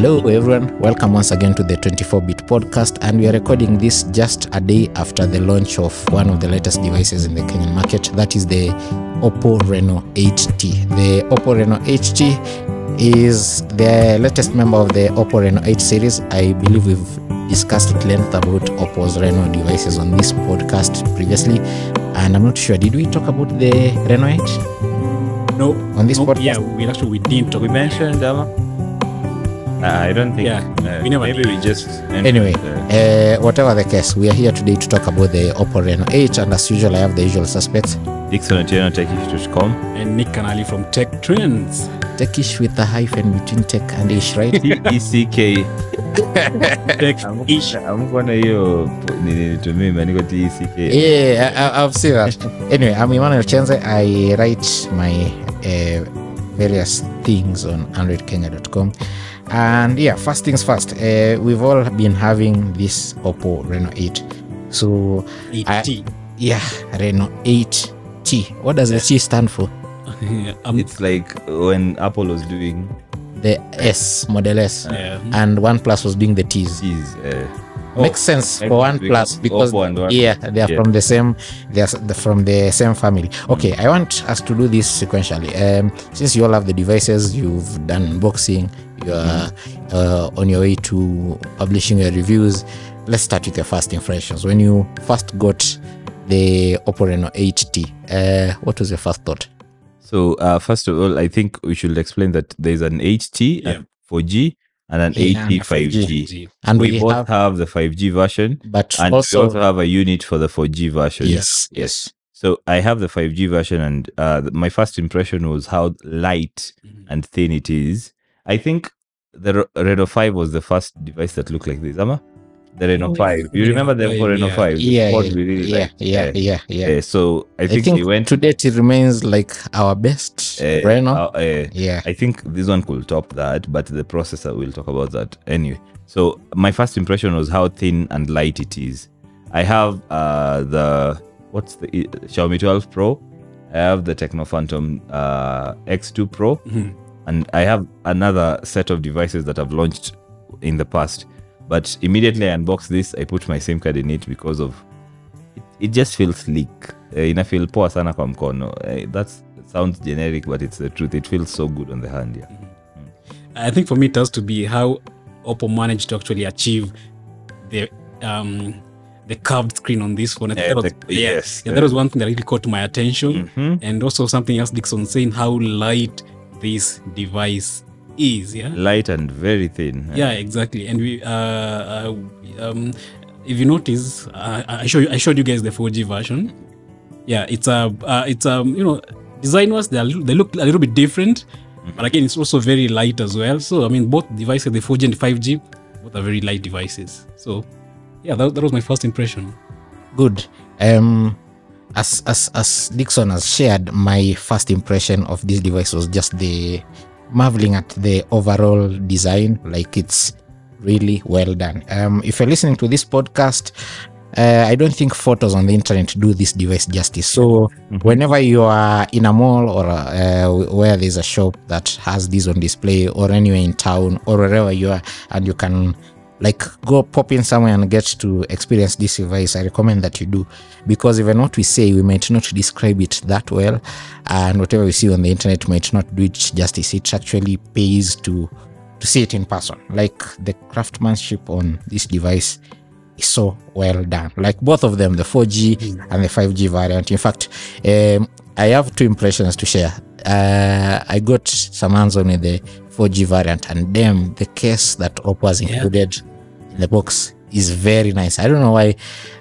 Hello, everyone. Welcome once again to the 24 bit podcast. And we are recording this just a day after the launch of one of the latest devices in the Kenyan market. That is the Oppo Reno 8T. The Oppo Reno 8T is the latest member of the Oppo Reno 8 series. I believe we've discussed at length about Oppo's Reno devices on this podcast previously. And I'm not sure, did we talk about the Reno 8? No, On this no, podcast? Yeah, we actually we didn't talk. We mentioned Dama. I don't think. Yeah, uh, we never maybe did. we just. Anyway, uh, uh, whatever the case, we are here today to talk about the Oppo Reno 8, and as usual, I have the usual suspects. Dixon Otieno, techish.com. And Nick Canali from Tech Trends. Techish with the hyphen between tech and ish, right? E C K. Techish. TECK. Tech ish. amkuona hiyo T-E-C-K. yeah, I, I- I've seen that. anyway, I'm Emmanuel Chenze. I write my uh, various things on androidkenya.com. And yeah, first things first, uh, we've all been having this Oppo Reno 8. So, 8T. yeah, Reno 8T. What does the T stand for? um, It's like when Apple was doing The S, Model S. yeah. and OnePlus was doing the T's. T's Uh, Makes sense for OnePlus because One- yeah, they are Yeah. from the same. They are from the same family. Okay, I want us to do this sequentially. Um, since you all have the devices, you've done unboxing. You are uh, on your way to publishing your reviews. Let's start with your first impressions. When you first got the Oppo Reno 8T, uh, what was your first thought? So uh, first of all, I think we should explain that there's an 8T Yeah. 4G and an Yeah, 8T 5G. 5G. And we, we, both have, have, the 5G version, but and also, we also have a unit for the 4G version. yes, yes, So I have the 5G version, and uh, my first impression was how light Mhm. and thin it is. I think the Re- Reno 5 was the first device that looked like this, Ama? The Reno Oh, 5. You yeah, remember the yeah, Reno yeah. 5? Yeah, yeah, really yeah, liked. yeah, yeah, yeah. Uh, so I I think, think it went to date it remains like our best uh, Reno. uh, uh, yeah. I think this one could top that, but the processor, we'll talk about that anyway. So my first impression was how thin and light it is. I have uh, the what's the i- Xiaomi 12 Pro. I have the Tecno Phantom uh, X2 Pro, Mhm. And I have another set of devices that I've launched in the past. But immediately I unbox this, I put my SIM card in it because of it, it just feels sleek. Uh, ina feel poa sana kwa mkono. Uh, that sounds generic, but it's the truth. It feels so good on the hand. Yeah. I think for me it has to be how Oppo managed to actually achieve the um the curved screen on this one. I think Yeah, that was, the- yeah, yes, yeah, that was one thing that really caught my attention. Mhm. And also something else Dixon saying how light this device is. Yeah. Light and very thin. yeah exactly and we uh, uh um if you notice uh, i showed you, i showed you guys the 4g version yeah it's a uh, it's um you know design wise they, they look a little bit different but again it's also very light as well so i mean both devices the 4g and 5g both are very light devices so yeah that, that was my first impression good um as as as dixon has shared my first impression of this device was just the marveling at the overall design. Like it's really well done. Um if you're listening to this podcast uh, I don't think photos on the internet do this device justice. So, whenever you are in a mall or uh, where there's a shop that has this on display, or anywhere in town, or wherever you are, and you can like go pop in somewhere and get to experience this device, I recommend that you do because even what we say, we might not describe it that well, and whatever we see on the internet might not do it justice. It actually pays to to see it in person. Like the craftsmanship on this device is so well done. Like both of them, the 4G and the 5G variant. In fact, um, I have two impressions to share. Uh, I got some hands on the 4G variant, and damn, the case that Oppo has included in the box is very nice. I don't know why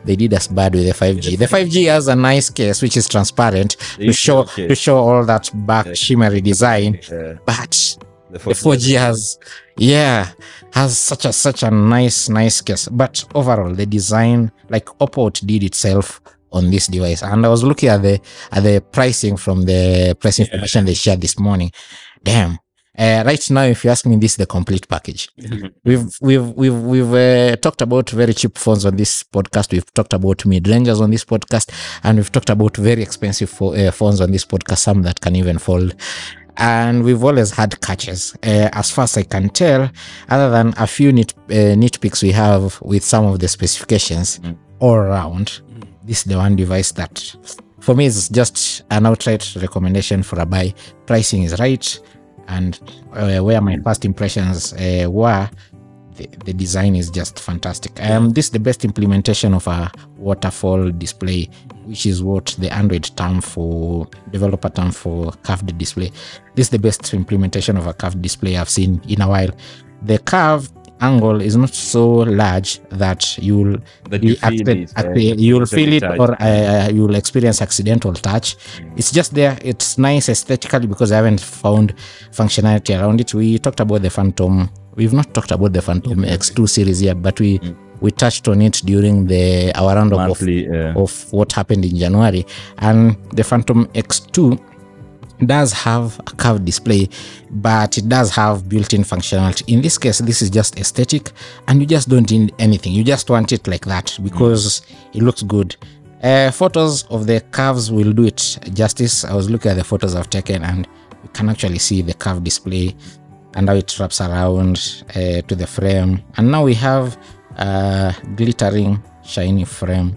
they did us bad with the 5G. The 5G has a nice case which is transparent to show to show all that back shimmery design, but the 4G has yeah has such a such a nice nice case. But overall the design like oppo did itself on this device. And i was looking at the at the pricing from the press information they shared this morning. Damn uh, right now if you ask me this is the complete package. We've we've we've we've uh, talked about very cheap phones on this podcast. We've talked about mid-rangers on this podcast and we've talked about very expensive pho- uh, phones on this podcast some that can even fold. And we've always had catches. Uh, as far as I can tell, other than a few nit, uh, nitpicks we have with some of the specifications all around, this is the one device that for me is just an outright recommendation for a buy. Pricing is right, and uh, where my first impressions uh, were, the, the design is just fantastic. Um, this is the best implementation of a waterfall display, which is what the Android term for developer term for curved display. This is the best implementation of a curved display I've seen in a while. The curve angle is not so large that you'll That you feel it, uh, you'll feel it or uh, you'll experience accidental touch. It's just there. It's nice aesthetically because I haven't found functionality around it. We talked about the Phantom. We've not talked about the Phantom X2 series yet, but we we touched on it during the our roundup of, uh, of what happened in January. And the Phantom X2 does have a curved display, but it does have built-in functionality. In this case, this is just aesthetic, and you just don't need anything. You just want it like that because it looks good. Uh, photos of the curves will do it justice. I was looking at the photos I've taken, and you can actually see the curved display and how it wraps around uh, to the frame. And now we have a glittering, shiny frame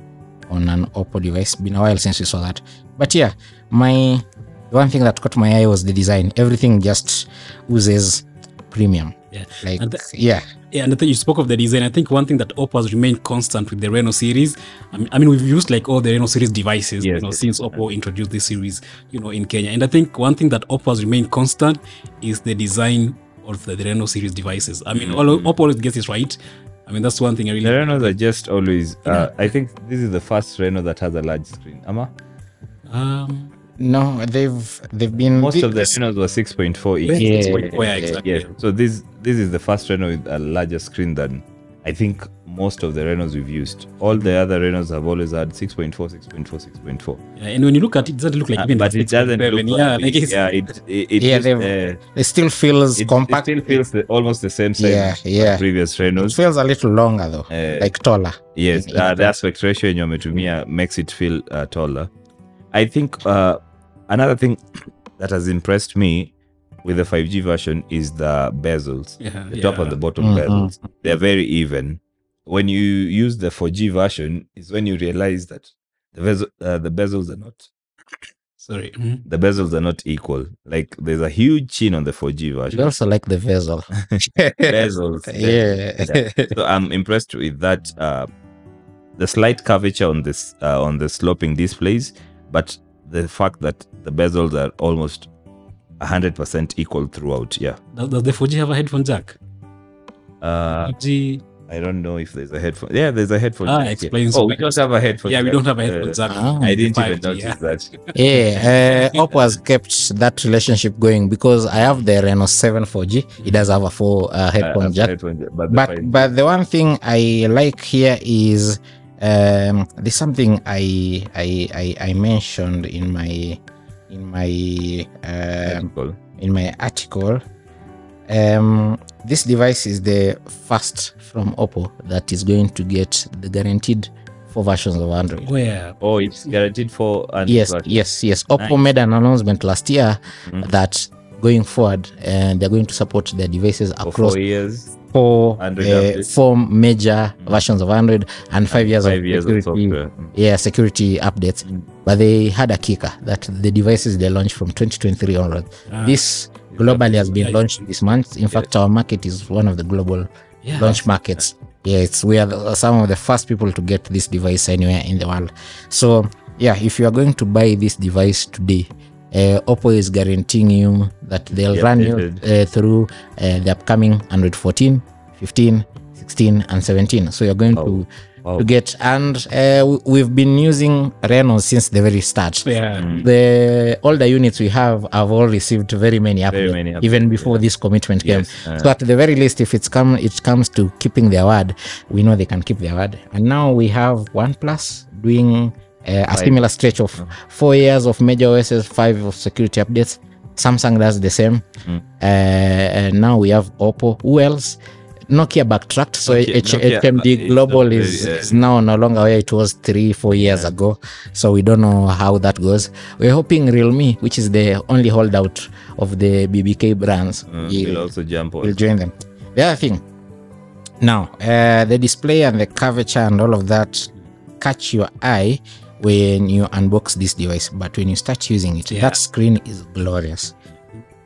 on an Oppo device. Been a while since we saw that, but yeah, my the one thing that caught my eye was the design. Everything just oozes premium. Yeah. Like And th- yeah, Yeah, and I think you spoke of the design. I think one thing that Oppo has remained constant with the Reno series. I mean, I mean we've used like all the Reno series devices, you know, yes, since Oppo introduced this series, you know, in Kenya. And I think one thing that Oppo has remained constant is the design of the, the Reno series devices. I mean, all, Oppo always gets it right. I mean, that's one thing I really. the Renos are just always. Uh, I think this is the first Reno that has a large screen. Ama, Um, no, they've they've been most of the Renos were 6.4 each. Yeah, yeah, yeah, yeah, exactly. Yes. So this this is the first Reno with a larger screen than I think most of the Renos we've used. All the other Renos have always had 6.4, 6.4, 6.4. yeah, and when you look at it, it doesn't look like Uh, even but it doesn't 6.7. look yeah, like like it's, yeah, it it, it Yeah, just, uh, it still feels it, compact. it still feels the, almost the same size Yeah, as yeah. previous It feels a little longer though, Uh, like taller. Yes, uh, the the aspect ratio in your metumia makes it feel uh, taller. I think uh, another thing that has impressed me with the 5G version is the bezels. yeah, The yeah. top and the bottom Mhm. bezels. They're very even. When you use the 4G version, is when you realize that the bezel, uh, the bezels are not Sorry. Mhm. the bezels are not equal. Like there's a huge chin on the 4G You version. also like the bezel. bezels. yeah. so I'm impressed with that. Uh, the slight curvature on this uh, on the sloping displays, but the fact that the bezels are almost hundred percent equal throughout. Yeah. Does, does the 4G have a headphone jack? Uh, 4G, I don't know if there's a headphone. Yeah, there's a headphone. Ah, jack here. explains Oh, we don't have a headphone. yeah, we don't have a headphone Uh, jack. Ah. I didn't 5G, even notice yeah. that. Yeah, uh, Oppo has kept that relationship going because I have the Reno 7 4G. It does have a full uh, headphone Uh, jack. headphone jack, but the But but the one thing I like here is um, there's something I, I I I mentioned in my in my um, article. in my article. Um, this device is the first from Oppo that is going to get the guaranteed four versions of Android. Where? Oh, it's guaranteed for Android Yes, versions. yes, yes. Oppo Nice. made an announcement last year Mhm. that going forward, and they're going to support their devices for across four years. four, uh, four major versions of Android and five years Five of years of security. software. Mm. yeah, security updates. Mm. But they had a kicker that the devices they launched from 2023 onwards. Ah, this globally has been launched this month. In fact, our market is one of the global yeah. launch markets. Yeah, it's we are the, some of the first people to get this device anywhere in the world. So yeah, if you are going to buy this device today, uh, Oppo is guaranteeing you that they'll Yeah, run you uh, through uh, the upcoming Android 14, 15, 16, and 17. So you're going to Wow. to get and uh, we- we've been using Reno since the very start. Yeah. Mm. The all the units we have have all received very many updates, even before this commitment came. Yes, uh, So at the very least, if it's come, it comes to keeping their word, we know they can keep their word. And now we have OnePlus doing uh, a similar stretch of four years of major OSs, five of security updates. Samsung does the same. Mm. Uh, now we have Oppo. Who else? Nokia backtracked, so Nokia- H- Nokia, HMD uh, Global is, very, uh, is now no longer where it was three, four years ago. So we don't know how that goes. We're hoping Realme, which is the only holdout of the BBK brands, mm, will, will also jump on. will join them. The other thing, now uh, the display and the curvature and all of that catch your eye when you unbox this device, but when you start using it, Yeah. that screen is glorious.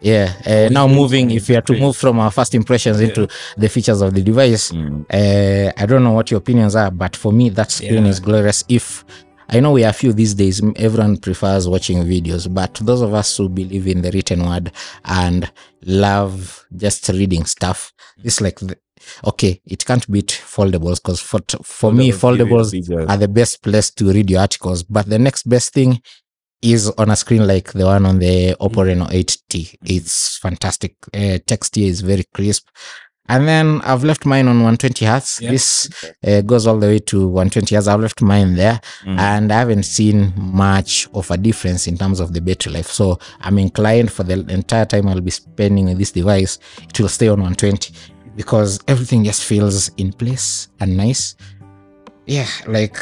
Yeah. Uh, now moving, if you are to move from our first impressions into the features of the device, Mm. uh, I don't know what your opinions are, but for me, that screen Yeah. is glorious. If I know we are few these days, everyone prefers watching videos, but those of us who believe in the written word and love just reading stuff, it's like, the, okay, it can't beat foldables because for, for me, Foldables you foldables are the best place to read your articles. But the next best thing is on a screen like the one on the Oppo Reno 8T. It's fantastic. Uh, text here is very crisp. And then I've left mine on 120 hertz. Yeah. This uh, goes all the way to 120 hertz. I've left mine there, Mm. and I haven't seen much of a difference in terms of the battery life. So I'm inclined for the entire time I'll be spending with this device, it will stay on 120 because everything just feels in place and nice. Yeah, like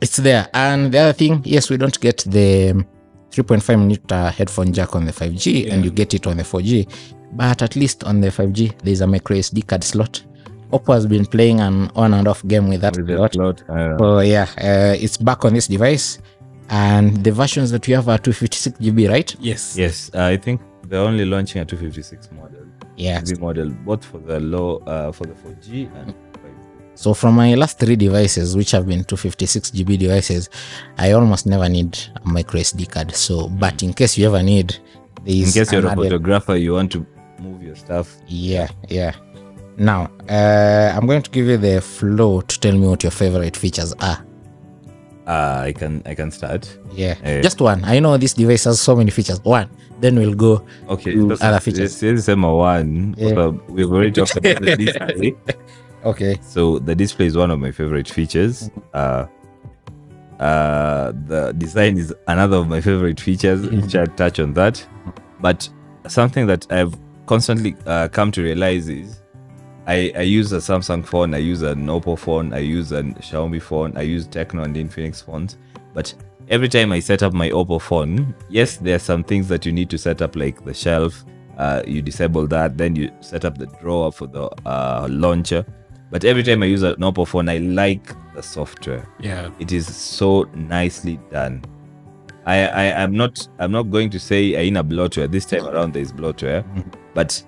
it's there. And the other thing, yes, we don't get the 3.5 millimeter headphone jack on the 5G, and you get it on the 4G. But at least on the 5G, there's a micro SD card slot. Oppo has been playing an on and off game with that With a the lot. slot, uh, So yeah, uh, it's back on this device, and the versions that we have are 256 GB, right? Yes. Yes, I think they're only launching a 256 model. Yeah. The model, both for the low, uh, for the 4G and 5G. So from my last three devices, which have been 256 GB devices, I almost never need a micro SD card. So, but in case you ever need, there In case you're a photographer, you want to move your stuff. Yeah, yeah. Now, uh, I'm going to give you the flow to tell me what your favorite features are. Uh, I can, I can start. Yeah, Eh. just one. I know this device has so many features. One, then we'll go. Okay, To other features. This is one. Yeah. Uh, we've already talked about the display. Okay. So the display is one of my favorite features. Uh, uh, the design is another of my favorite features, which I'll touch on that. But something that I've constantly uh, come to realize is I, I use a Samsung phone, I use an Oppo phone, I use a Xiaomi phone, I use Tecno and Infinix phones. But every time I set up my Oppo phone, yes, there are some things that you need to set up, like the shelf. Uh, you disable that, then you set up the drawer for the uh, launcher. But every time I use an Oppo phone, I like the software Yeah. it is so nicely done i i am not i'm not going to say in a bloatware this time around there is bloatware but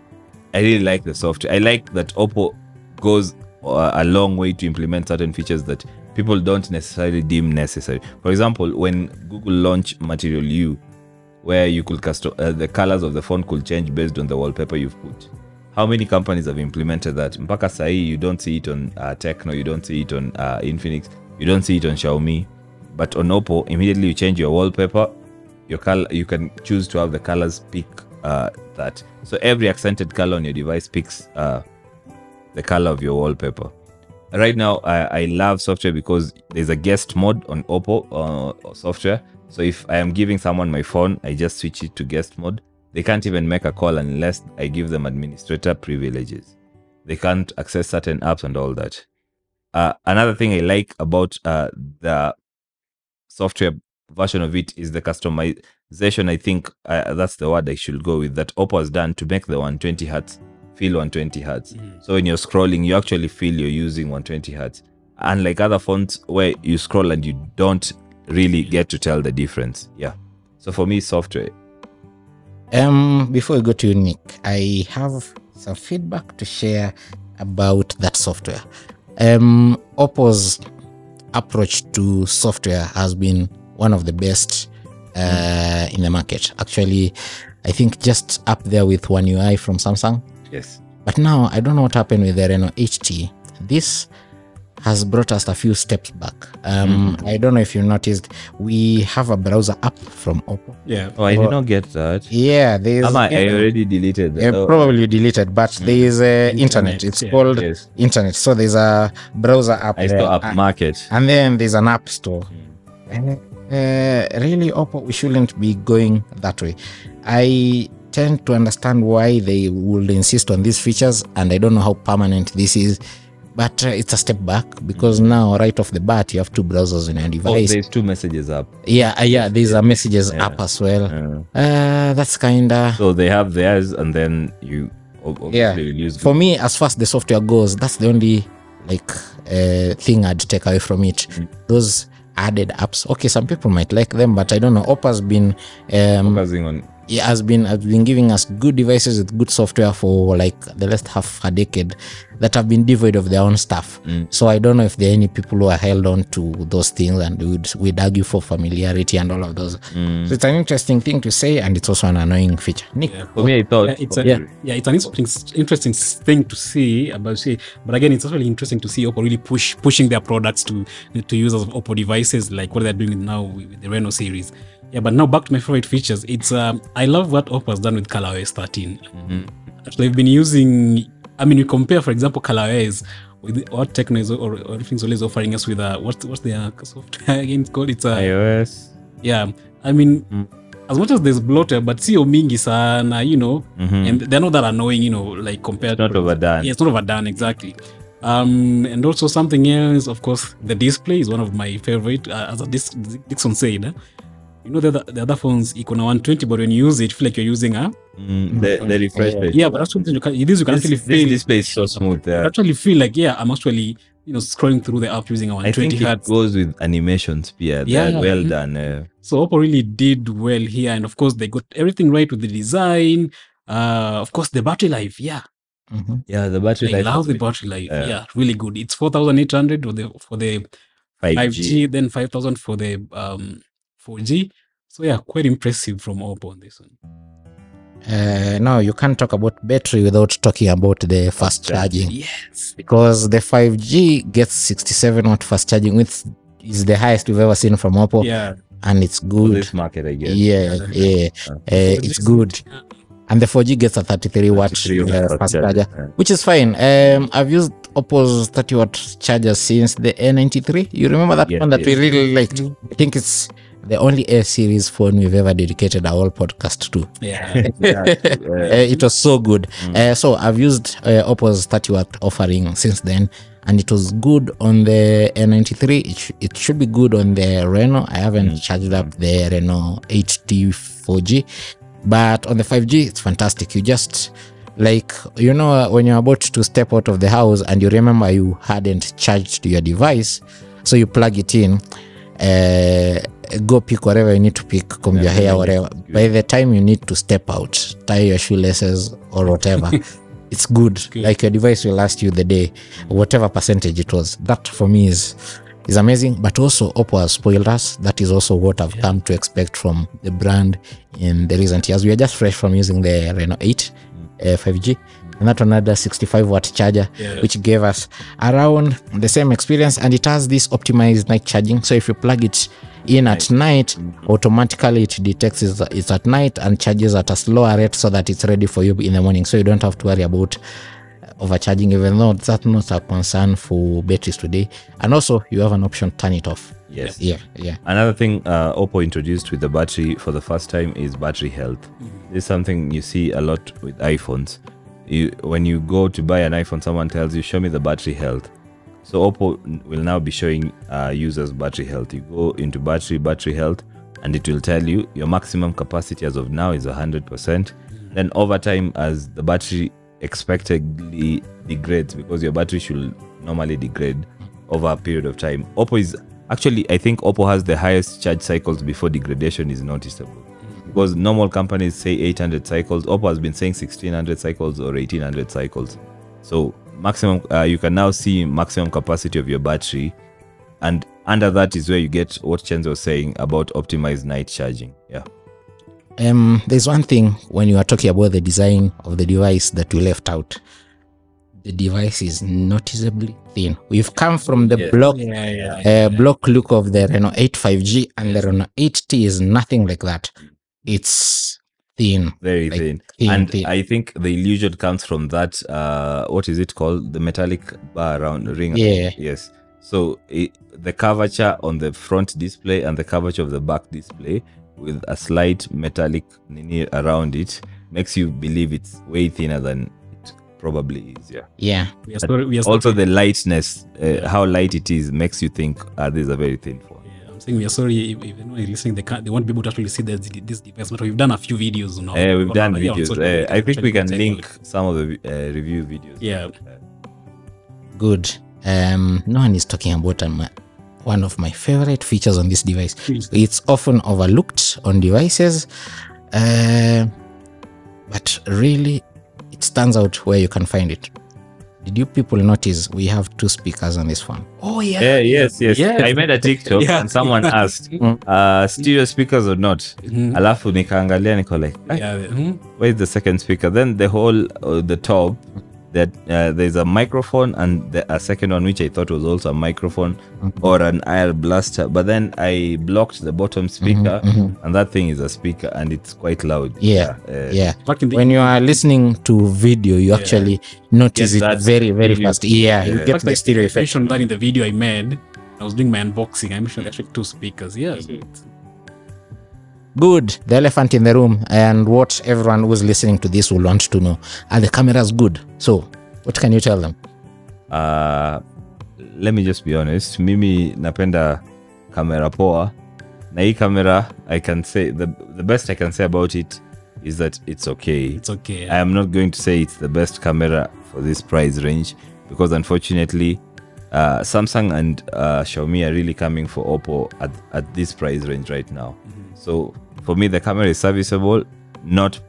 i really like the software i like that oppo goes uh, a long way to implement certain features that people don't necessarily deem necessary. For example when google launched Material You where you could custom uh, the colors of the phone could change based on the wallpaper you've put. How many companies have implemented that? Mpaka sahi you don't see it on uh, tecno you don't see it on uh, infinix you don't see it on xiaomi. But on oppo immediately you change your wallpaper your color you can choose to have the colors pick uh, that. So every accented color on your device picks uh, the color of your wallpaper. Right now I, I love software because there's a guest mode on oppo uh, software. So if i am giving someone my phone i just switch it to guest mode they can't even make a call unless i give them administrator privileges. They can't access certain apps and all that. Uh, another thing i like about uh, the software version of it is the customization i think uh, that's the word i should go with that oppo has done to make the 120 hertz feel 120 hertz. So when you're scrolling you actually feel you're using 120 hertz. Unlike other phones where you scroll and you don't really get to tell the difference. Yeah. So for me software. Um, before we go to you, Nick, I have some feedback to share about that software. Um, Oppo's approach to software has been one of the best uh, in the market. Actually, I think just up there with One UI from Samsung. yes But now I don't know what happened with the Reno 8T. This has brought us a few steps back. Um, I don't know if you noticed, we have a browser app from Oppo. Yeah. oh i did not get that Yeah, there's Ama, i already deleted that. uh, Oh, probably deleted, but there is uh, internet. Internet, It's yeah. called yes internet. So there's a browser app, i there, saw up market and then there's an app store. Uh, uh, really, Oppo, we shouldn't be going that way. I tend to understand why they would insist on these features, and I don't know how permanent this is. But uh, it's a step back because now, right off the bat, you have two browsers in your Oh, there's two messages up. yeah, uh, yeah. These are messages Yeah. up as well. yeah. Uh, that's kinda so they have theirs, and then you Yeah. use for me as far as the software goes. That's the only like uh, thing I'd take away from it. Those added apps. Okay, some people might like them, but I don't know. Oppa's been um, focusing on it has been has been giving us good devices with good software for like the last half a decade that have been devoid of their own stuff. So I don't know if there are any people who are held on to those things and would would argue for familiarity and all of those. So it's an interesting thing to say, and it's also an annoying feature. Nick, For me, I thought Yeah, it's a, Yeah. yeah. it's an interesting, interesting thing to see about see, but again, it's also really interesting to see Oppo really push pushing their products to to users of Oppo devices, like what they're doing now with the Reno series. Yeah, but now back to my favorite features. It's um, I love what Oppo has done with ColorOS 13. They've been using. I mean, we compare, for example, ColorOS with what Techno is or, or everything's always offering us with uh, what's what's their software again it's called? It's uh, iOS. yeah i mean as much as there's bloater but sio mingi sana you know and they're not that annoying you know like compared Not to overdone. yeah it's not overdone exactly um and also something else of course the display is one of my favorite uh, as dixon said you know the other, the other phones icon 120 but when you use it you feel like you're using a Mm, the, the refresh rate. yeah but that's something you can this you can This, actually this feel display is so smooth. you Yeah. actually feel like yeah i'm actually you know scrolling through the app using a I think 120 it goes with animations. Yeah, they're Yeah. well done. Uh, So Oppo really did well here, and of course they got everything right with the design. Uh, of course the battery life, yeah, Mhm. yeah, the battery I life. love the battery life. uh, yeah, really good. It's four thousand eight hundred for the for the 5G. five G, then five thousand for the um four G. So yeah, quite impressive from Oppo on this one. Uh, no, you can't talk about battery without talking about the fast charging Yes, because the 5G gets 67 watt fast charging, which is the highest we've ever seen from Oppo, yeah, and it's For good. this market, I guess. Yeah, yeah, yeah. uh, it's good. And the 4G gets a 33 watt 33 uh, fast fast charger, charger, yeah. which is fine. Um, I've used Oppo's 30 watt charger since the A93. You remember that yeah, one that we really liked? I think it's the only A series phone we've ever dedicated a whole podcast to. yeah, Uh, it was so good. Uh, so I've used uh, Oppo's 30 watt offering since then, and it was good on the n93 It, sh- it should be good on the Reno. I haven't charged up the Reno 8T 4G, but on the 5G, it's fantastic. You just like you know when you're about to step out of the house and you remember you hadn't charged your device, so you plug it in. Uh, go pick whatever you need to pick, comb your hair, whatever. By the time you need to step out, tie your shoelaces or whatever, it's good. Like your device will last you the day, whatever percentage it was. That for me is is amazing. But also Oppo has spoiled us. That is also what I've come to expect from the brand in the recent years. We are just fresh from using the Reno 8 uh, 5G. And that another 65 watt charger, Yeah. which gave us around the same experience. And it has this optimized night charging. So if you plug it in at night, automatically it detects it's, at night and charges at a slower rate so that it's ready for you in the morning. So you don't have to worry about overcharging, even though that's not a concern for batteries today. And also, you have an option turn it off. Yes. Yeah, yeah. Another thing uh, Oppo introduced with the battery for the first time is battery health. This is something you see a lot with iPhones. You, when you go to buy an iPhone, someone tells you, "Show me the battery health." So Oppo will now be showing uh, users battery health. You go into battery, battery health, and it will tell you your maximum capacity as of now is 100%. Then over time, as the battery expectedly degrades, because your battery should normally degrade over a period of time. Oppo is actually, I think Oppo has the highest charge cycles before degradation is noticeable. Because normal companies say 800 cycles, Oppo has been saying 1600 cycles or 1800 cycles. So maximum, uh, you can now see maximum capacity of your battery, and under that is where you get what Chenzo was saying about optimized night charging. Yeah. Um, there's one thing when you are talking about the design of the device that we left out. The device is noticeably thin. We've come from the Yeah. block yeah, yeah. uh, block look of the Reno 8 5G, and the Reno 8T is nothing like that. It's thin. very Like, thin. thin, and thin. I think the illusion comes from that. Uh, what is it called? The metallic bar around the ring. Yeah. Yes. So it, the curvature on the front display and the curvature of the back display with a slight metallic nini around it makes you believe it's way thinner than it probably is. Yeah. Yeah. We are sorry, we are. Also, the lightness, uh, how light it is, makes you think uh, this is a very thin phone. I'm saying we are sorry if, if anyone is listening, they can't, they won't be able to actually see this, this device. But we've done a few videos now. Uh, we've done videos. Uh. I think we can link some of the uh, review videos. Yeah. Good. Um, no one is talking about um, one of my favorite features on this device. It's often overlooked on devices, uh, but really, it stands out where you can find it. Did you people notice we have two speakers on this phone? Oh yeah. Yeah, yes, yes. Yes. I made a TikTok Yeah. and someone asked, Mm. uh, stereo speakers or not? Mhm. Alafu nikaangalia niko like, "Ah, Yeah. mhm. where's the second speaker? Then the whole, uh, the top, that uh, there's a microphone and the, a second one which I thought was also a microphone or an IR blaster. But then I blocked the bottom speaker, and that thing is a speaker and it's quite loud. Yeah, uh, yeah. Back in the When you are listening to video, you actually notice yes, it very, very video. fast. Yeah, you Yeah. get fact the stereo I effect. mentioned that in the video I made. I was doing my unboxing. I mentioned actually two speakers. Yeah. so it's- Good. The elephant in the room, and what everyone who's listening to this will want to know: Are the cameras good? So, what can you tell them? uh, let me just be honest mimi napenda kamera poa na hii kamera i can say the, the best i can say about it is that it's okay It's okay. i am not going to say it's the best camera for this price range because unfortunately uh, samsung and uh, xiaomi are really coming for oppo at, at this price range right now so for me the camera is serviceable not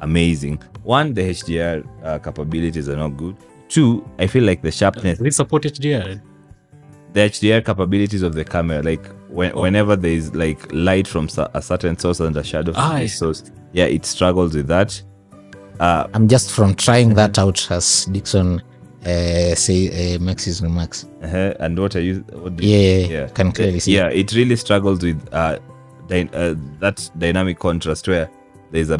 amazing one the hdr uh, capabilities are not good two i feel like the sharpness Does it support HDR? the HDR capabilities of the camera, like when, Oh. whenever there is like light from a certain source and a shadow from Ah, I this see. source, yeah, it struggles with that. Uh, I'm just from trying that out as Dixon uh, say uh, makes his remarks. uh And what are you? What do you Yeah, yeah, can clearly see. Yeah, it really struggles with uh, dy- uh, that dynamic contrast where there's a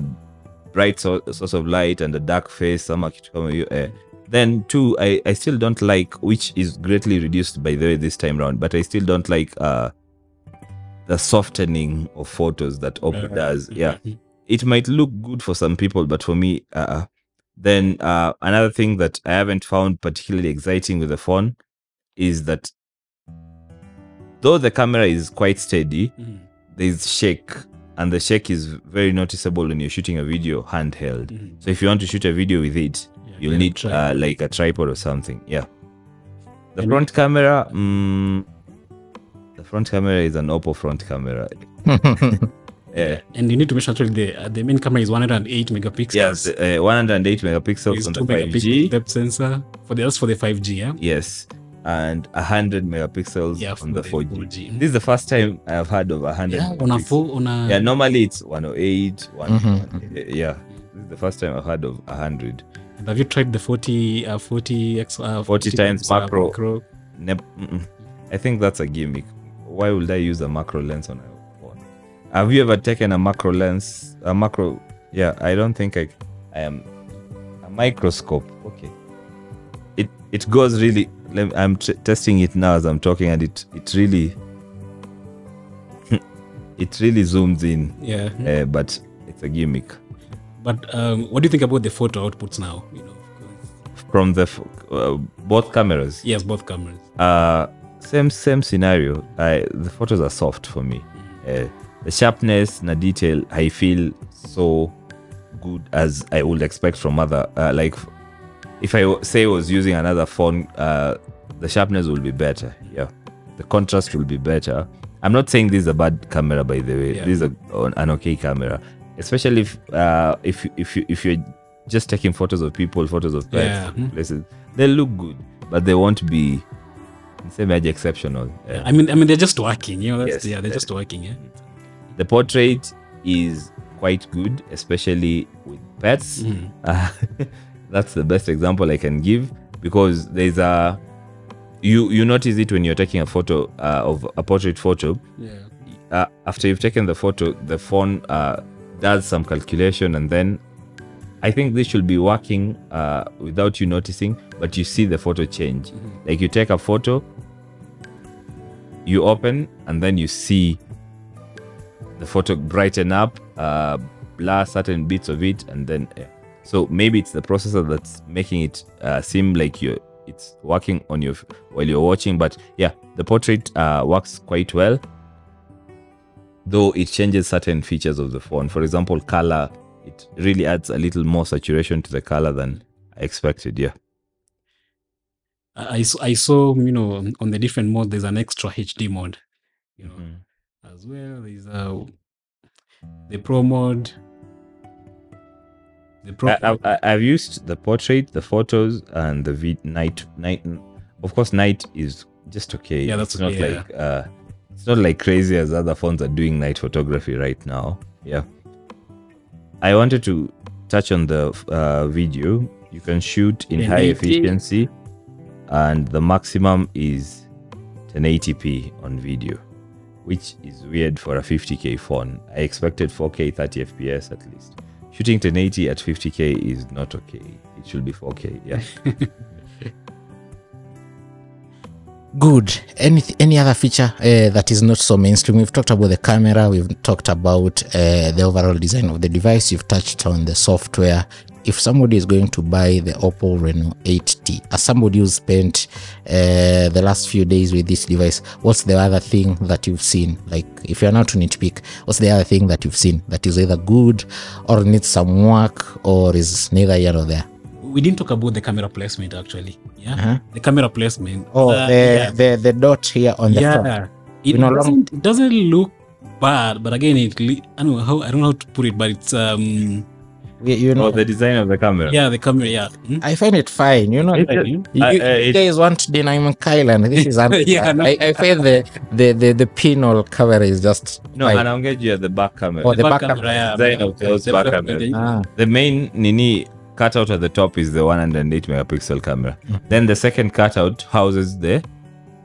bright so- source of light and a dark face. Some kitu kama hiyo, eh. Then two, I, I still don't like, which is greatly reduced by the way this time round, but I still don't like uh, the softening of photos that Oppo does. Yeah, it might look good for some people, but for me, uh, then uh, another thing that I haven't found particularly exciting with the phone is that though the camera is quite steady, Mhm. There's shake, and the shake is very noticeable when you're shooting a video handheld. Mhm. So if you want to shoot a video with it, Yeah, you'll need uh, like a tripod or something. Yeah. The And- front camera, mm, the front camera is an Oppo front camera. Yeah. And you need to make sure actually the uh, the main camera is 108 megapixels. Yes, uh, 108 megapixels It's on the 2 megapixel 5G. depth sensor for the that's for the 5G. Yeah. Yes, and 100 megapixels Yeah, on the the 4G. 4G. This is the first time I've heard of 100. Yeah. On a full on a Yeah, normally it's 108. One, Mhm, Yeah, this is the first time I've heard of 100. And Have you tried the 40 uh, 40 x uh, 40 times uh, macro. Nep- mm-mm. I think that's a gimmick. Why would I use a macro lens on a phone? Have you ever taken a macro lens? A macro? Yeah, I don't think I. I am a microscope. Okay. It it goes really. I'm t- testing it now as I'm talking, and it it really. it really zooms in, Yeah. uh, but it's a gimmick. But um, what do you think about the photo outputs now? You know. From the uh, both cameras. yes, both cameras. uh same same scenario I, the photos are soft for me uh, the sharpness and the detail i feel so good as i would expect from other uh, like if I say I was using another phone uh the sharpness will be better yeah the contrast will be better i'm not saying this is a bad camera by the way Yeah. this is a, an okay camera especially if uh if if you if you're just taking photos of people photos of pets Yeah. Mhm. places they look good but they won't be same exceptional Yeah. I mean, I mean, they're just working. You know, that's, Yes. yeah, they're just working. Yeah. the portrait is quite good especially with pets Mhm. Uh, that's the best example i can give because there's a you you notice it when you're taking a photo uh, of a portrait photo Yeah. uh, after you've taken the photo the phone uh, does some calculation and then i think this should be working uh, without you noticing but you see the photo change like you take a photo you open and then you see the photo brighten up uh, blur certain bits of it, and then yeah. So maybe it's the processor that's making it uh, seem like you it's working on your while you're watching. But yeah, the portrait uh, works quite well, though it changes certain features of the phone. For example, color. It really adds a little more saturation to the color than I expected. Yeah. I, I saw, you know, on the different mode, there's an extra HD mode, you know, Mhm. as well. There's uh, the pro mode. I, I, I've used the portrait, the photos, and the v- night. Night, of course, night is just okay. Yeah, that's it's not okay, yeah. like uh, it's not like crazy as other phones are doing night photography right now. Yeah, I wanted to touch on the uh, video. You can shoot in high 1080. efficiency, and the maximum is 1080p on video, which is weird for a 50k phone. I expected 4K 30 FPS at least. Shooting 1080 at 50k is not okay. It should be 4K. Yeah. Good. Any any other feature uh, that is not so mainstream? We've talked about the camera. We've talked about uh, the overall design of the device. You've touched on the software. If somebody is going to buy the Oppo Reno 8T, as somebody who spent uh, the last few days with this device, what's the other thing that you've seen? Like, if you're not to nitpick, what's the other thing that you've seen that is either good or needs some work or is neither here nor there? we didn't talk about the camera placement actually. Yeah, Uh-huh. the camera placement. Oh, Uh, the, yeah. the the dot here on the front. It no doesn't, it doesn't look bad, but again, it I don't know how I don't know how to put it, but it's um You, you know, Oh, the design of the camera. yeah the camera yeah. Hmm? I find it fine. You know, It- like, it- you, I- you uh, it- guys want dynamic island. This is un- Yeah, no. I, I find the the the, the pinhole cover is just No, fine. and I'll get you at the back camera. Oh, the back yeah. Design of those The back back cameras. camera. ah, The main Nini cutout at the top is the 108 megapixel camera. Mm. Then the second cutout houses the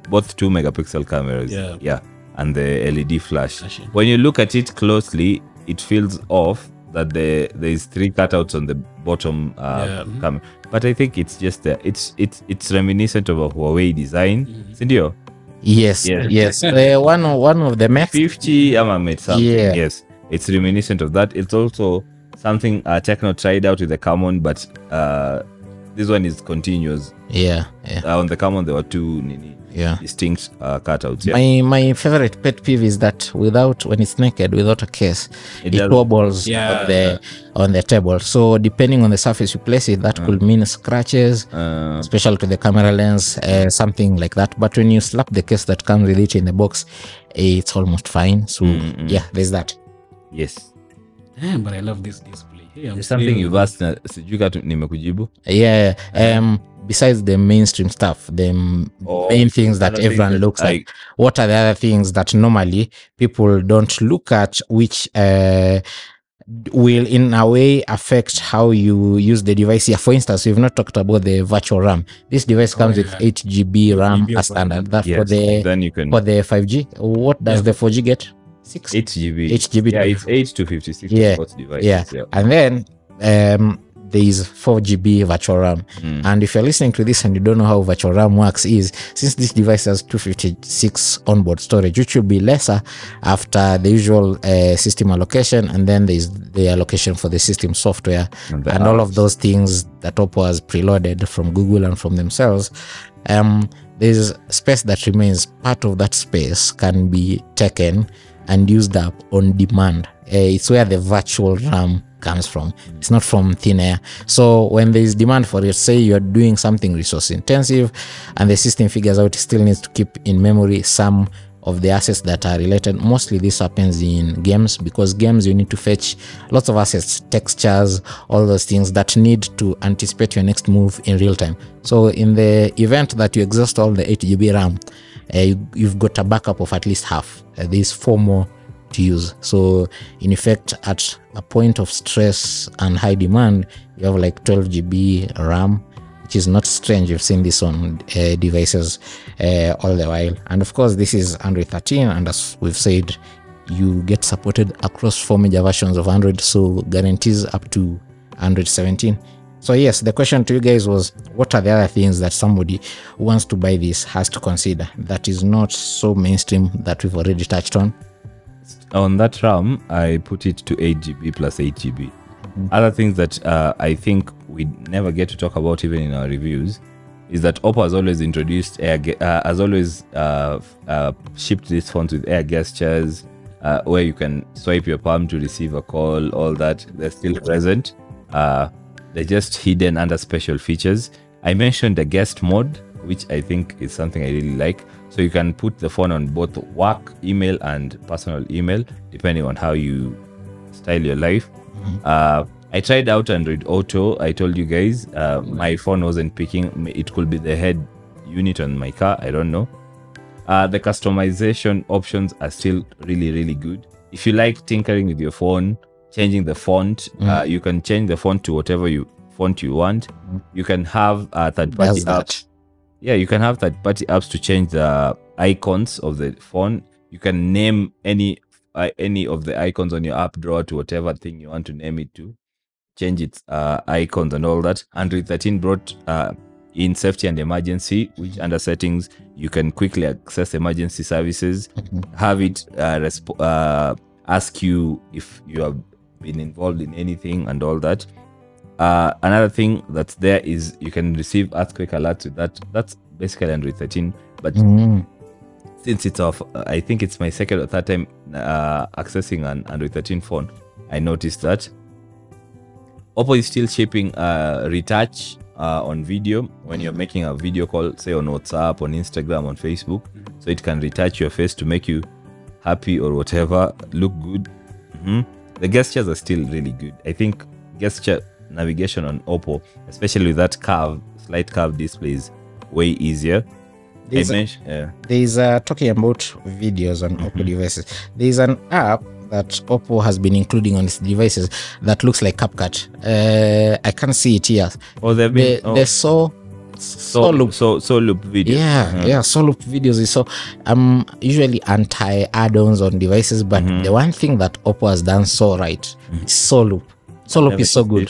both 2 megapixel cameras. Yeah. Yeah. And the LED flash. When you look at it closely, it feels off that the there is three cutouts on the bottom uh, Yeah. camera. But I think it's just uh, it's it's it's reminiscent of a Huawei design. Mhm. Sindio? yes, yes, yes. Uh, one of one of the Max. 50 ama made something. Yeah. Yes. It's reminiscent of that. It's also something uh, Techno tried out with the Camon, but uh, this one is continuous. Yeah, yeah, Uh, on the common there were two nini, yeah. distinct uh, cutouts. Yeah. My my favorite pet peeve is that without when it's naked without a case, It it, wobbles Yeah. on the on the table. So depending on the surface you place it, that could mean scratches, Uh, especially to the camera lens, uh, something like that. But when you slap the case that comes with it in the box, it's almost fine. So Mm, yeah, there's that. yes. Damn, but I love this display. Something you've asked. tu- nimekujibu. Yeah. Um. Besides the mainstream stuff, the Oh, main things that things everyone that looks I- at. What are the other things that normally people don't look at, which uh, will in a way affect how you use the device here. For instance, we've not talked about the virtual RAM. This device comes with yeah. 8 GB RAM 8 as standard. That for the then you can for the 5G. What does Yeah. the 4G get? Six. 8 GB. 8 GB. Yeah, it's 8 to 56 Yeah, devices. yeah. yeah. And then um, there is 4 GB virtual RAM. Mm. And if you're listening to this and you don't know how virtual RAM works, is since this device has 256 onboard storage, which will be lesser after the usual uh, system allocation, and then there's the allocation for the system software And and all of those things that Oppo has preloaded from Google and from themselves. Um, there's space that remains. Part of that space can be taken and used up on demand. Uh, it's where the virtual RAM comes from. It's not from thin air. So when there is demand for it, say you're doing something resource intensive, and the system figures out it still needs to keep in memory some of the assets that are related. Mostly this happens in games because games you need to fetch lots of assets, textures, all those things that need to anticipate your next move in real time. So in the event that you exhaust all the 8 GB RAM, uh, you, you've got a backup of at least half. Uh, there's four more to use. So in effect, at a point of stress and high demand, you have like 12 GB RAM which is not strange. You've seen this on uh, devices uh, all the while. And of course, this is Android 13, and as we've said, you get supported across four major versions of Android, so guarantees up to Android 17. So yes, the question to you guys was, what are the other things that somebody who wants to buy this has to consider that is not so mainstream that we've already touched on? on that RAM, I put it to 8 GB plus 8 GB. Other things that uh, I think we never get to talk about even in our reviews is that Oppo has always introduced air, uh, has always uh, uh, shipped these phones with air gestures, uh, where you can swipe your palm to receive a call. All that they're still present. They're just hidden under special features. I mentioned the guest mode, which I think is something I really like. So you can put the phone on both work email and personal email, depending on how you style your life. Uh, I tried out Android Auto. I told you guys uh, my phone wasn't picking. It could be the head unit on my car. I don't know. Uh, the customization options are still really, really good. If you like tinkering with your phone, changing the font, uh, you can change the font to whatever you font you want. You can have uh, third party apps. Yeah you can have third party apps to change the icons of the phone you can name any uh, any of the icons on your app drawer to whatever thing you want to name it to. Change its uh, icons and all that. Android 13 brought uh, in safety and emergency which under settings you can quickly access emergency services. Have it uh, resp- uh, ask you if you have been involved in anything and all that uh, another thing that's there is you can receive earthquake alerts with that. That's basically Android 13. But Mm. since it's off, uh, I think it's my second or third time uh, accessing an Android 13 phone. I noticed that Oppo is still shipping uh, retouch uh, on video when you're making a video call, say on WhatsApp, on Instagram, on Facebook. So it can retouch your face to make you happy or whatever, look good. Mhm. The gestures are still really good. I think gesture navigation on Oppo, especially with that curve, slight curve display, is way easier. There's mention- yeah. There's uh, talking about videos on Oppo devices. There's an app that Oppo has been including on its devices that looks like CapCut. Uh, I can't see it here. Oh, they've The been oh, the so so, loop. so so loop videos. Yeah, Mhm. yeah, so loop videos is so. I'm usually anti add-ons on devices, but Mhm. the one thing that Oppo has done so right is so loop. So loop is so good.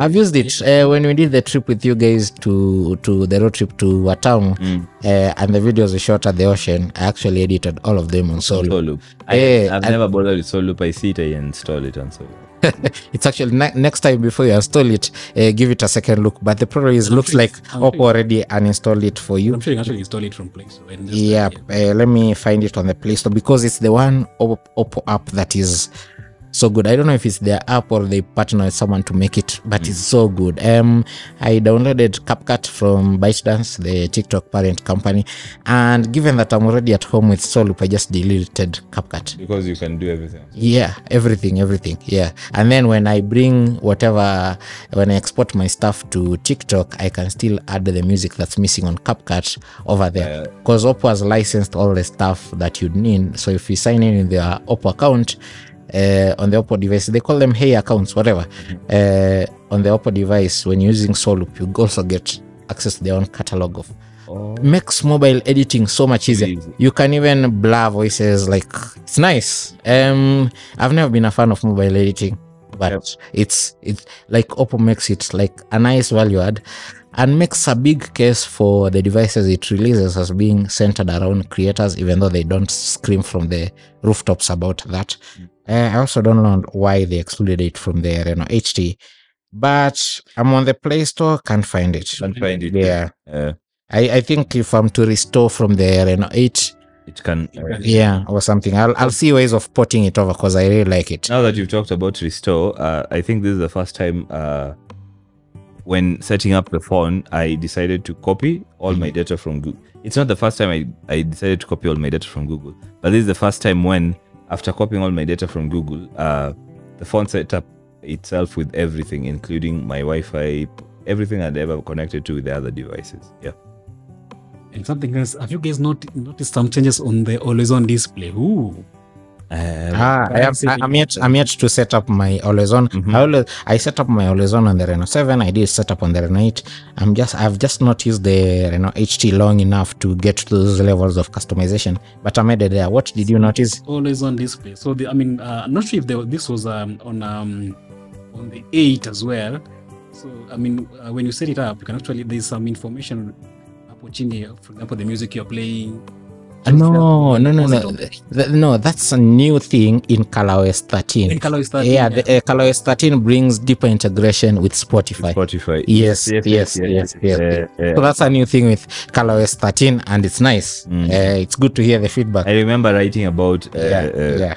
I've used it uh, when we did the trip with you guys to to the road trip to Watamu, Mm. uh, and the videos we shot at the ocean. I actually edited all of them on Solo. Solo. I, I've and- never bothered with Solo. I see it, I install it on Soloop. It's actually ne- next time before you install it, uh, give it a second look. But the problem is, I'm looks sure- like I'm Oppo sure- already uninstalled it for you. I'm sure you can actually install it from Play Store. Yeah, uh, let me find it on the Play Store because it's the one Oppo app that is so good. I don't know if it's their app or they partner with someone to make it, but it's so good. Um, I downloaded CapCut from ByteDance, the TikTok parent company, and given that I'm already at home with Soloop, I just deleted CapCut. Because you can do everything. Yeah, everything, everything. Yeah. And then when I bring whatever, when I export my stuff to TikTok, I can still add the music that's missing on CapCut over there. Because Oppo has licensed all the stuff that you'd need. So if you sign in with their Oppo account, uh, on the Oppo device, they call them Hey accounts, whatever. Uh, on the Oppo device, when using Solup, you also get access to their own catalog of Oh. makes mobile editing so much easier. Easy. You can even blur voices. Like it's nice. Um, I've never been a fan of mobile editing, but it's it's like Oppo makes it like a nice value add, and makes a big case for the devices it releases as being centered around creators, even though they don't scream from the rooftops about that. Uh, I also don't know why they excluded it from the Reno 8T, but I'm on the Play Store, can't find it. Can't find it. Yeah. Uh, I, I think if I'm to restore from the Reno 8, it can. uh, yeah, or something, I'll, I'll see ways of porting it over because I really like it. now that you've talked about restore, uh, I think this is the first time uh, when setting up the phone, I decided to copy all my data from Google. It's not the first time I, I decided to copy all my data from Google, but this is the first time when, after copying all my data from Google, uh, the phone set up itself with everything, including my Wi Fi, everything I'd ever connected to with the other devices. Yeah. And something else, have you guys not noticed some changes on the always on display? Ooh. Uh, Ah, I am, I, I'm yet I'm yet to set up my always on. Mhm. I always I set up my always on on the Reno 7. I did set up on the Reno 8. I'm just I've just not used the Reno HT long enough to get to those levels of customization. But I made it there. What did you notice? always on display. So the, I mean, uh, I'm not sure if there, this was um, on um, on the 8 as well. So I mean, uh, when you set it up, you can actually there's some information hapo chini. For example, the music you're playing, no, no, no, no. Th- no, that's a new thing in ColorOS 13. In ColorOS 13, yeah, the uh, ColorOS 13 brings deeper integration with Spotify. Spotify. Yes, yes, yes, yes. Yeah, yeah. So that's a new thing with ColorOS 13, and it's nice. Mm. Uh, it's good to hear the feedback. I remember writing about. Uh, yeah, uh, yeah.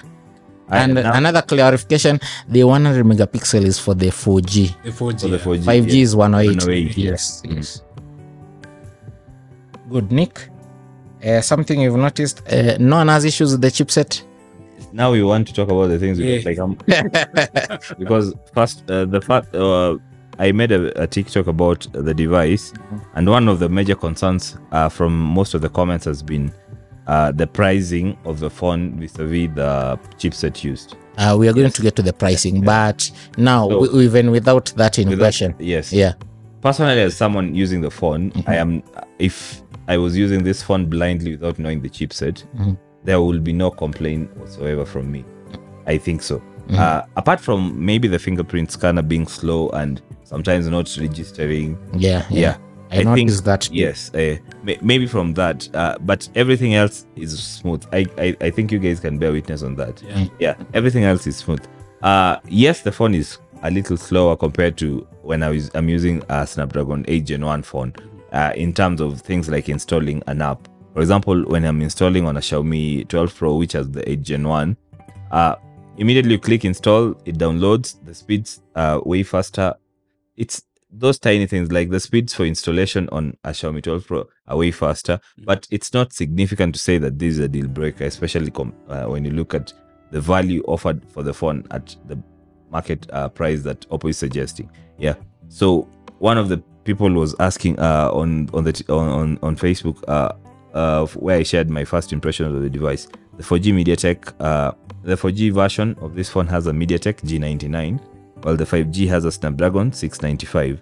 And now- another clarification: the 100 megapixel is for the 4G. The 4G. For the 4G 5G yeah. is 108. 108, Yes, yes. Good, Nick. Uh, something you've noticed: uh, no one has issues with the chipset. Now we want to talk about the things we Yeah. like. Um, because first, uh, the fact uh, I made a, a TikTok about the device, and one of the major concerns uh, from most of the comments has been uh, the pricing of the phone vis-a-vis the chipset used. Uh, we are going to get to the pricing, but now So- w- even without that in question, Yes. yeah, Personally, as someone using the phone, Mm-hmm. I am. If I was using this phone blindly without knowing the chipset, Mhm. there will be no complaint whatsoever from me. I think so. Mm-hmm. Uh, apart from maybe the fingerprint scanner being slow and sometimes not registering. yeah, yeah. Yeah, I, I noticed think- that. too. Yes, uh, may- maybe from that, uh, but everything else is smooth. I, I I think you guys can bear witness on that. Yeah. Yeah, everything else is smooth. Uh, yes, the phone is a little slower compared to when I was I'm using a Snapdragon 8 Gen 1 phone. Uh, in terms of things like installing an app. For example, when I'm installing on a Xiaomi 12 Pro, which has the 8 Gen 1, uh, immediately you click install, it downloads. The speeds are way faster. It's those tiny things like the speeds for installation on a Xiaomi 12 Pro are way faster, but it's not significant to say that this is a deal breaker, especially com- uh, when you look at the value offered for the phone at the market uh, price that Oppo is suggesting. Yeah. So one of the people was asking uh, on on the t- on, on Facebook uh, uh, where I shared my first impression of the device. The 4G MediaTek, uh, the 4G version of this phone has a MediaTek G99, while the 5G has a Snapdragon 695.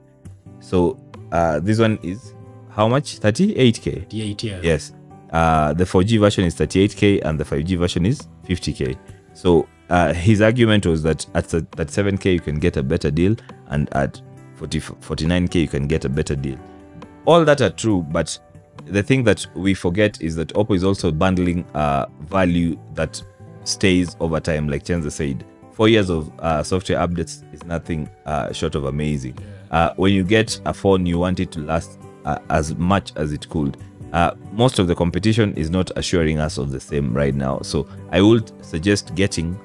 So uh, this one is how much? 38k. D8, yeah. Yes. Uh, the 4G version is 38k and the 5G version is 50k. So uh, his argument was that at at 7k you can get a better deal and at 40, 49k you can get a better deal. All that are true, but the thing that we forget is that Oppo is also bundling uh, value that stays over time, like Chenza said. Four years of uh, software updates is nothing uh, short of amazing. Uh, when you get a phone, you want it to last uh, as much as it could. Uh, most of the competition is not assuring us of the same right now. So I would suggest getting,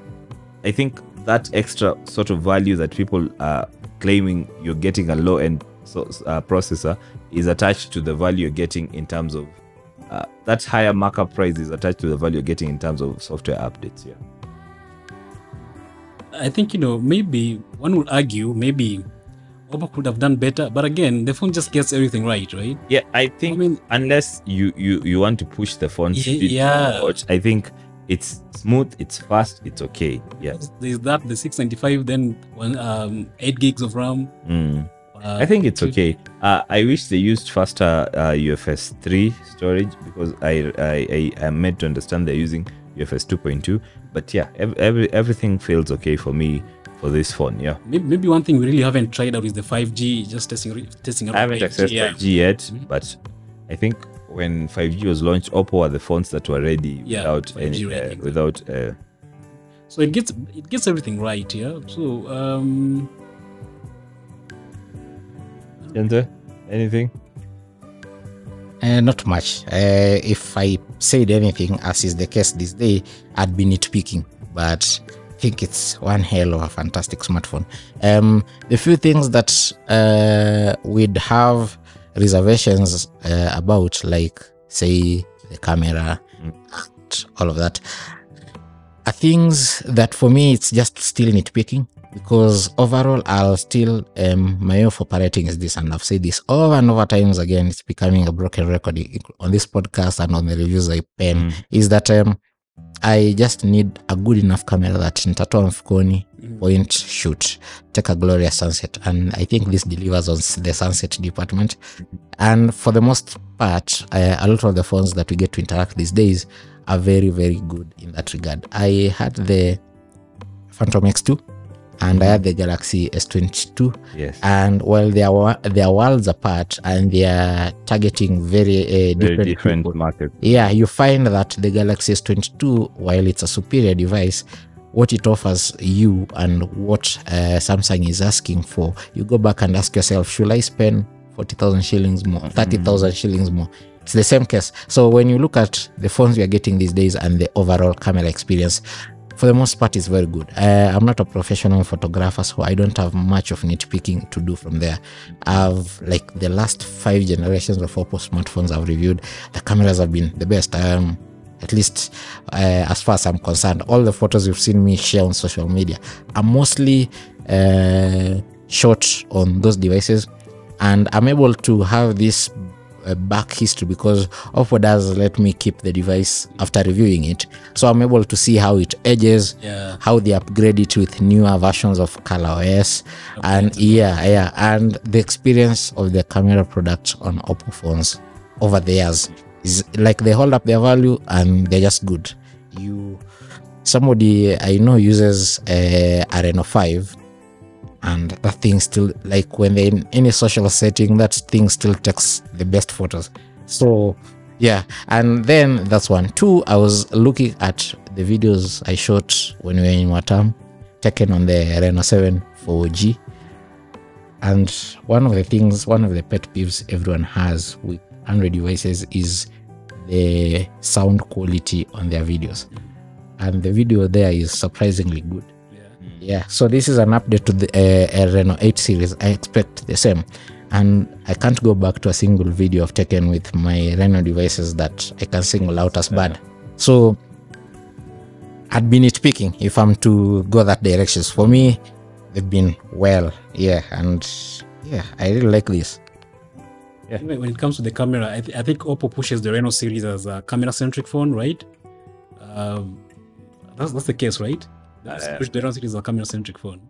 I think that extra sort of value that people are claiming you're getting a low end so, uh, processor is attached to the value you're getting in terms of uh, that higher markup price is attached to the value you're getting in terms of software updates. Yeah. I think, you know, maybe one would argue maybe Oppo could have done better. But again, the phone just gets everything right, right? Yeah, I think I mean- unless you you you want to push the phone yeah. much, I think it's smooth, it's fast, it's okay. Yeah. There's that, the 695, then one, um, 8 gigs of RAM. Mm. Uh, I think it's okay. Uh, I wish they used faster uh, UFS 3 storage because I, I I am made to understand they're using UFS 2.2. But yeah, ev- every, everything feels okay for me for this phone. Yeah, Maybe, maybe one thing we really haven't tried out is the 5G, just testing testing out I haven't 5G, accessed yeah. 5G yet, Mhm. but I think when 5G was launched, Oppo were the phones that were ready Yeah, without 5G any, ready, uh, exactly. without. Uh, So it gets it gets everything right, yeah. So um Enter anything? Uh, not much. Uh, if I said anything, as is the case this day, I'd be nitpicking. But I think it's one hell of a fantastic smartphone. Um, the few things that uh, we'd have reservations uh, about, like say the camera, and all of that, are things that for me it's just still nitpicking because overall I'll still um my way of operating is this and I've said this over and over times again it's becoming a broken record on this podcast and on the reviews I pen Mm. is that um I just need a good enough camera that nitatoa mfukoni point shoot. Take a glorious sunset and I think this delivers on the sunset department. And for the most part uh, a lot of the phones that we get to interact these days are very very good in that regard. I had the Phantom X2 and I had the Galaxy S22. Yes. And while they are they are worlds apart and they are targeting very, uh, Very different, different people, market. yeah, you find that the Galaxy S22, while it's a superior device, what it offers you and what uh, Samsung is asking for, you go back and ask yourself, should I spend 40,000 shillings more, 30,000 shillings more? It's the same case. So when you look at the phones we are getting these days and the overall camera experience, for the most part, is very good. Uh, I'm not a professional photographer, so I don't have much of nitpicking to do from there. I've like the last five generations of Oppo smartphones I've reviewed, the cameras have been the best. Um, at least uh, as far as I'm concerned, all the photos you've seen me share on social media are mostly uh, shot on those devices, and I'm able to have this uh, back history because Oppo does let me keep the device after reviewing it, so I'm able to see how it ages, Yeah. how they upgrade it with newer versions of ColorOS, and yeah, yeah, and the experience of the camera products on Oppo phones over the years is like they hold up their value and they're just good. You, somebody I know uses uh, a Reno 5 and that thing still like when they're in any social setting that thing still takes the best photos. So yeah and then that's one. Two i was looking at the videos i shot when we were in watam taken on the reno 7 4g and one of the things one of the pet peeves everyone has with android devices is the sound quality on their videos. And the video there is surprisingly good yeah. So this is an update to the uh, uh, Reno 8 series. I expect the same. And i can't go back to a single video i've taken with my Reno devices that i can single out as bad. So i'd be nitpicking if i'm to go that directions for me they've been well. Yeah and yeah i really like this. When when it comes to the camera, I, th- I think Oppo pushes the Reno series as a camera-centric phone, right? Um, that's that's the case, right? They just Uh, push the Reno series a camera-centric phone.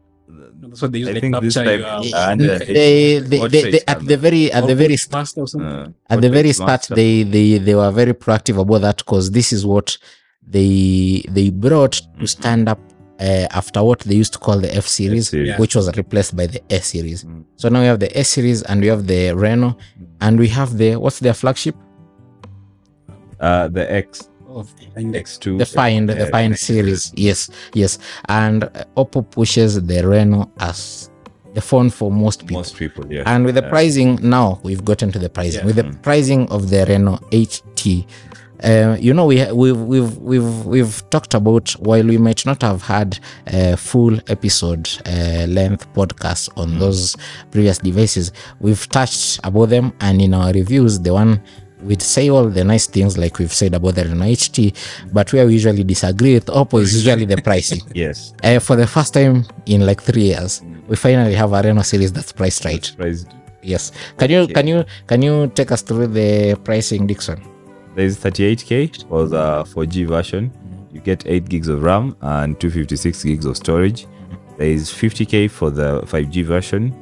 That's what they use. I like think this capture Uh, and, they, they, they, they at the very at the very start or something. Uh, at the very start master- they they they were very proactive about that because this is what they they brought to stand up uh, after what they used to call the F series, F-series. which was replaced by the S series. Mm. So now we have the S series and we have the Reno and we have the what's their flagship? uh, the X Oh, and X2 The Find, the uh, Find series. Yes, yes. And uh, Oppo pushes the Reno as the phone for most people. most people yeah And with the pricing now, we've gotten to the pricing. Yeah. With the pricing of the reno 8T, uh, you know, we we've we've we've we've talked about while we might not have had a full episode uh, length podcast on those previous devices, we've touched about them, and in our reviews, the one we'd say all the nice things like we've said about the Renault HT, but where we usually disagree with Oppo is usually the pricing. yes Uh, for the first time in like three years, we finally have a Renault series that's priced right. Priced. Yes. Can you can you can you take us through the pricing, Dixon? there's 38k for the 4g version you get 8 gigs of ram and 256 gigs of storage there is 50k for the 5g version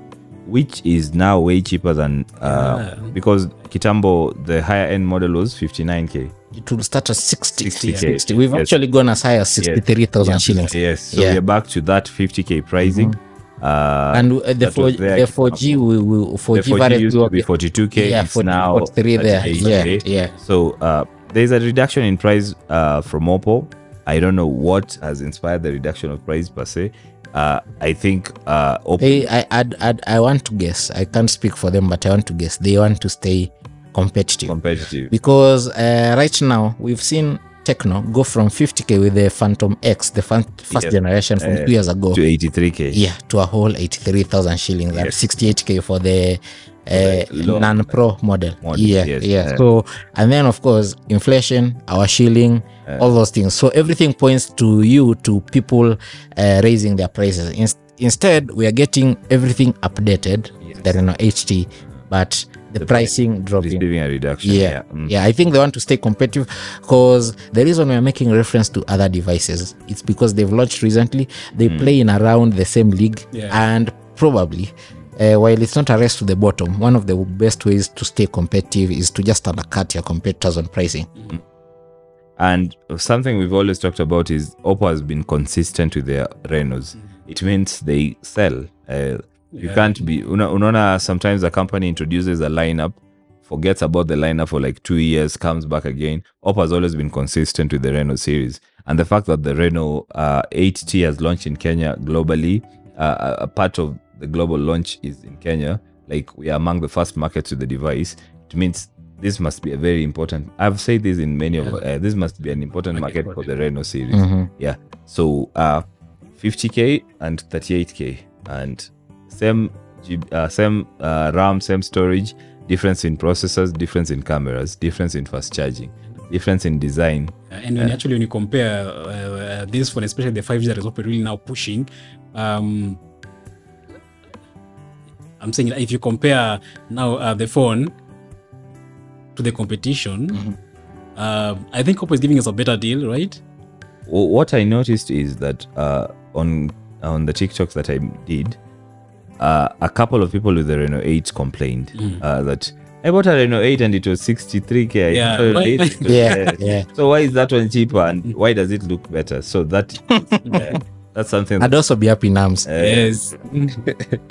which is now way cheaper than uh, Yeah. because kitambo the higher end model was 59k It will start at 60. 60K, 60. We've yes. actually gone as high as 63,000 shillings. yes so Yeah. we're back to that 50k pricing uh, And uh, the, four, the 4G we, we, 4G, the 4G variant used will to be 42k Yeah, it's 40 now 43 there. 38K. Yeah, yeah. So uh, there's a reduction in price uh, from Oppo. I don't know what has inspired the reduction of price per se. Uh, I think uh, op- They, I, I'd, I'd, I want to guess. I can't speak for them, but I want to guess. They want to stay competitive. competitive. because uh, right now we've seen Techno go from 50k with the Phantom X, the fan- first Yes. generation from Uh, two years ago, to 83k. yeah, to a whole 83,000 shillings and 68k for the uh, the non pro model. Model, Yeah, yes. yeah. Uh, So, and then of course, inflation, our shilling, all those things. So, everything points to you, to people uh, raising their prices. In- instead, we are getting everything updated, There are no HT, but the, pricing dropping. Receiving a reduction. Yeah, Mm. yeah. I think they want to stay competitive because the reason we are making reference to other devices it's because they've launched recently. They play in around the same league, Yeah. and probably. Uh, while it's not a race to the bottom, one of the best ways to stay competitive is to just undercut your competitors on pricing. And something we've always talked about is Oppo has been consistent with their Renos. it means they sell. Uh, you Yeah. can't be. Una, unaona, sometimes a company introduces a lineup, forgets about the lineup for like two years, comes back again. Oppo has always been consistent with the Reno series, and the fact that the Reno uh, 8T has launched in Kenya globally, uh, a- a part of the global launch is in Kenya. Like we are among the first markets with the device. It means this must be a very important. I've said this in many of. Uh, this must be an important Market market for for the Reno series. Mhm. Yeah. So uh 50k and 38k and same uh, same uh, RAM, same storage, difference in processors, difference in cameras, difference in fast charging, difference in design. Uh, and when actually when you compare uh, uh, this phone, especially the 5G that is Oppo really now pushing, um, I'm saying if you compare now uh, the phone to the competition, uh, I think Oppo is giving us a better deal, right? Wh- What I noticed is that uh, on on the TikToks that I did, uh, a couple of people with the Reno 8 complained uh, that I bought a Reno 8 and it was 63k. Yeah, bought a why- 8, it was Yeah, yeah. So why is that one cheaper and why does it look better? So that uh, that's something. I'd also be happy Nams. uh, yes.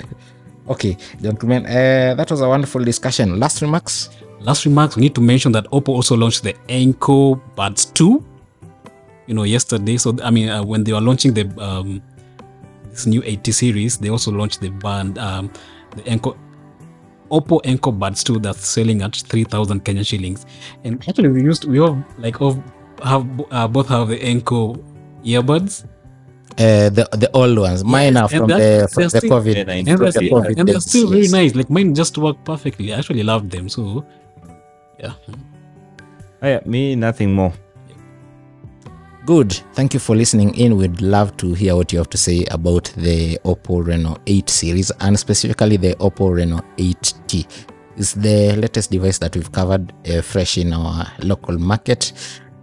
Okay, gentlemen, uh, that was a wonderful discussion. Last remarks? Last remarks, we need to mention that Oppo also launched the Enco Buds 2, you know, yesterday. So, I mean, uh, when they were launching the um, this new 80 series, they also launched the band, um, the Enco Oppo Enco Buds 2 that's selling at 3,000 Kenyan shillings. And actually, we used, we all like all have uh, both have the Enco earbuds. Uh, the the old ones. Mine are from that- the from the still- COVID. Yeah, And From they're, the COVID and they're still really yes. nice. Like mine just work perfectly. I actually love them. So, yeah. oh yeah, me nothing more. Good. Thank you for listening in. We'd love to hear what you have to say about the Oppo Reno 8 series and specifically the Oppo Reno 8T. It's the latest device that we've covered uh, fresh in our local market.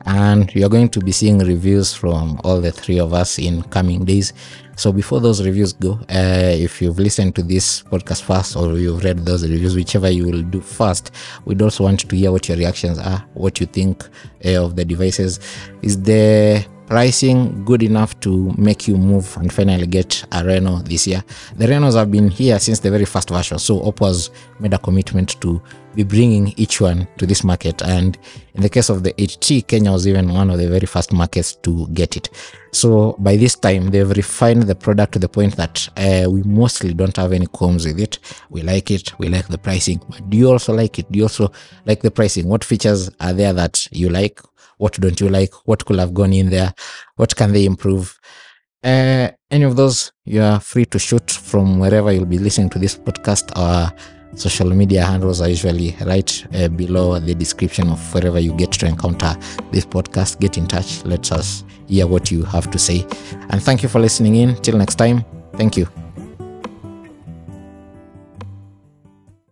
And you're going to be seeing reviews from all the three of us in coming days. So before those reviews go, uh, if you've listened to this podcast first or you've read those reviews, whichever you will do first, we'd also want to hear what your reactions are, what you think uh, of the devices. Is the pricing good enough to make you move and finally get a Reno this year? The Renos have been here since the very first version, so Oppo has made a commitment to be bringing each one to this market. And in the case of the 8T, Kenya was even one of the very first markets to get it. So by this time, they've refined the product to the point that uh, we mostly don't have any qualms with it. We like it. We like the pricing. But do you also like it? Do you also like the pricing? What features are there that you like? What don't you like? What could have gone in there? What can they improve? Uh, any of those, you are free to shoot from wherever you'll be listening to this podcast. Our social media handles are usually right uh, below the description of wherever you get to encounter this podcast. Get in touch. Let us hear what you have to say. And thank you for listening in. Till next time, thank you.